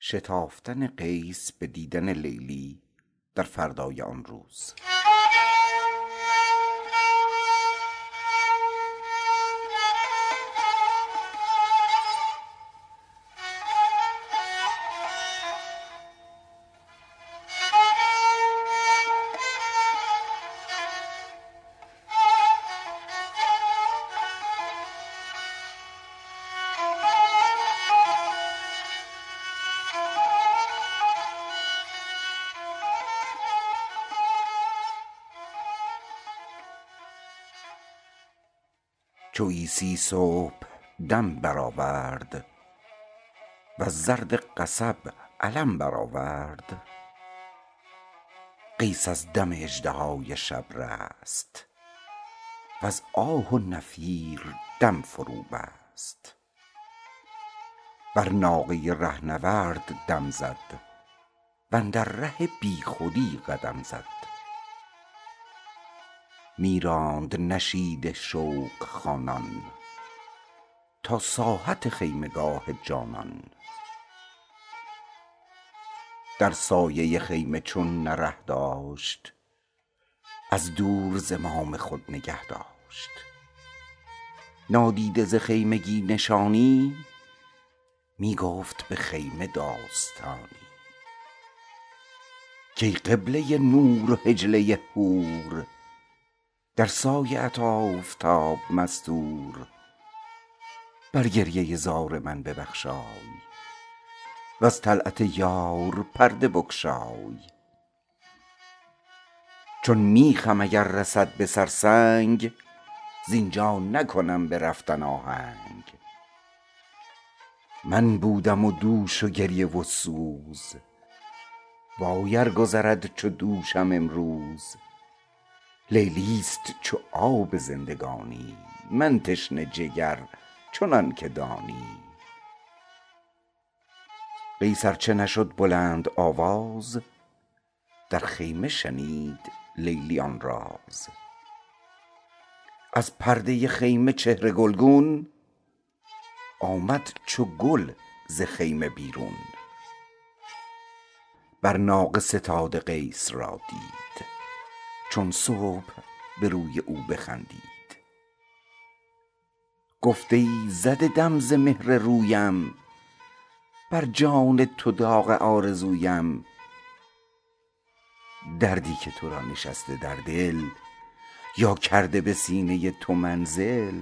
شتافتن قیس به دیدن لیلی در فردای آن روز. چو عیسی صبح دم برآورد وز زرد قصب علم برآورد. قیس از دم اژدهای شب رست وز آه و نفیر دم فرو بست. بر ناقه رهنورد دم زد واندر ره بیخودی قدم زد. می راند نشیده شوق خوانان تا ساحت خیمه گاه جانان. در سایه خیمه چون نه ره داشت از دور زمام خود نگه داشت. نادیده ز خیمگی نشانی می گفت به خیمه داستانی. کای قبله نور و حجله حور در سایه ات آفتاب مستور. بر گریه زار من ببخشای وز طلعت یار پرده بگشای. چون میخم اگر رسد به سر سنگ زینجا نکنم به رفتن آهنگ. من بودم و دوش و گریه و سوز وای ار گذرد چو دوشم امروز. لیلیست چو آب زندگانی من تشنه جگر چنانکه دانی. قیس ار چه نشد بلند آواز در خیمه شنید لیلی آن راز. از پرده خیمه چهره گلگون آمد چو گل ز خیمه بیرون. بر ناقه ستاده قیس را دید. چون صبح به روی او بخندید. گفت ای زده دم مهر رویم بر جان تو داغ آرزویم. دردی که ترا نشسته در دل یا کرده به سینه تو منزل.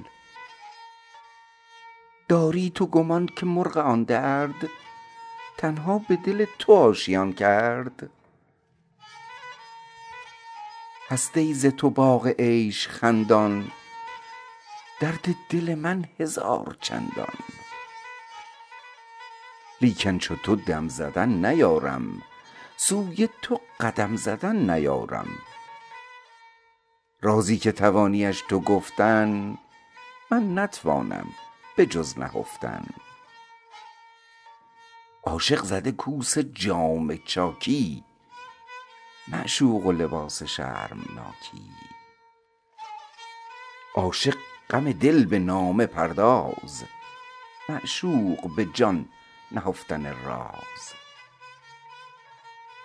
داری تو گمان که مرغ آن درد تنها به دل تو آشیان کرد. هست ز تو باغ عیش خندان. درد دل من هزار چندان. لیکن چو تو دم زدن نیارم سوی تو قدم زدن نیارم. رازی که توانیش تو گفتن من نتوانم به جز نهفتن. عاشق زده کوس جامه چاکی معشوق و لباس شرمناکی. عاشق غم دل به نامه پرداز معشوق به جان نهفتن راز.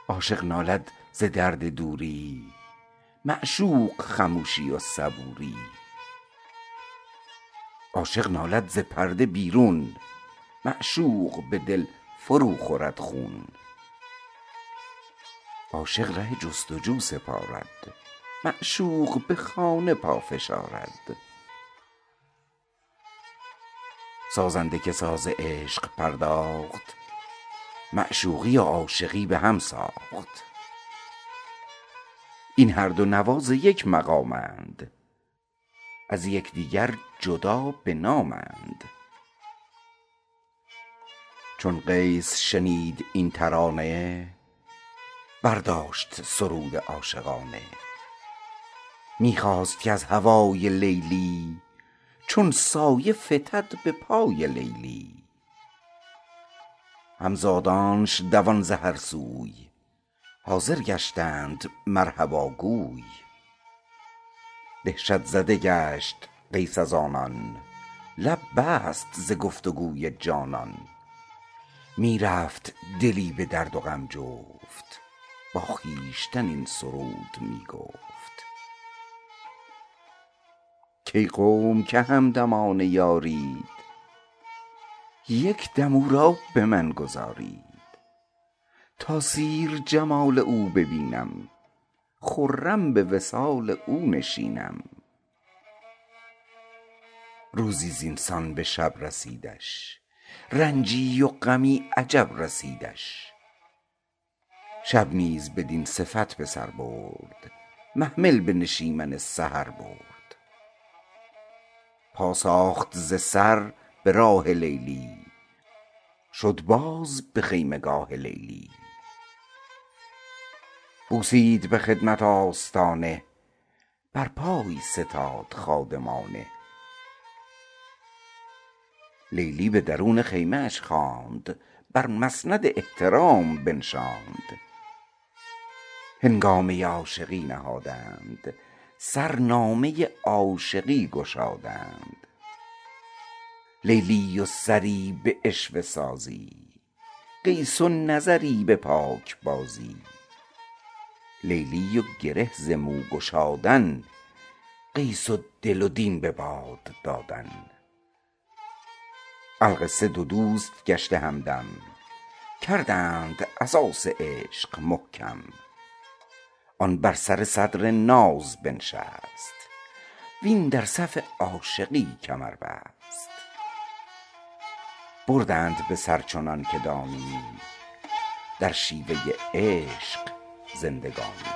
عاشق نالد ز درد دوری معشوق خموشی و صبوری. عاشق نالد ز پرده بیرون معشوق به دل فرو خورد خون. عاشق ره جستجو سپارد معشوق به خانه پا فشارد. سازنده که ساز عشق پرداخت معشوقی و عاشقی به هم ساخت. این هر دو نوا ز یک مقامند از یکدیگر جدا به نامند. چون قیس شنید این ترانه برداشت سرود عاشقانه. می خواست کز هوای لیلی چون سایه فتد به پای لیلی. همزادانش دوان ز هر سوی حاضر گشتند مرحبا گوی. دهشت زده گشت قیس از آنان لب بست ز گفت وگوی جانان. می رفت دلی به درد و غم جفت. با خویشتن این سرود می گفت کای قوم که همدمان یارید یک دم را به من گذارید. تا سیر جمال او ببینم خرم به وصال او نشینم. روزی زینسان به شب رسیدش رنجی و غمی عجب رسیدش. شب نیز بدین صفت به سر برد محمل به نشیمن سحر برد. پا ساخت ز سر به راه لیلی شد باز به خیمه گاه لیلی. بوسید به خدمت آستانه بر پای ستاد خادمانه. لیلی به درون خیمه اش خواند بر مسند احترام بنشاند. هنگامه عاشقی نهادند سر نامه عاشقی گشادند. لیلی و سری به عشوه سازی قیس و نظری به پاکبازی لیلی و گره ز مو گشادن قیس و دل و دین به باد دادن. القصه دو دوست گشته همدم کردند اساس عشق محکم. آن بر سر صدر ناز بنشست. وین در صف عاشقی کمر بست. بردند به سر چنان که دانی در شیوه عشق زندگانی.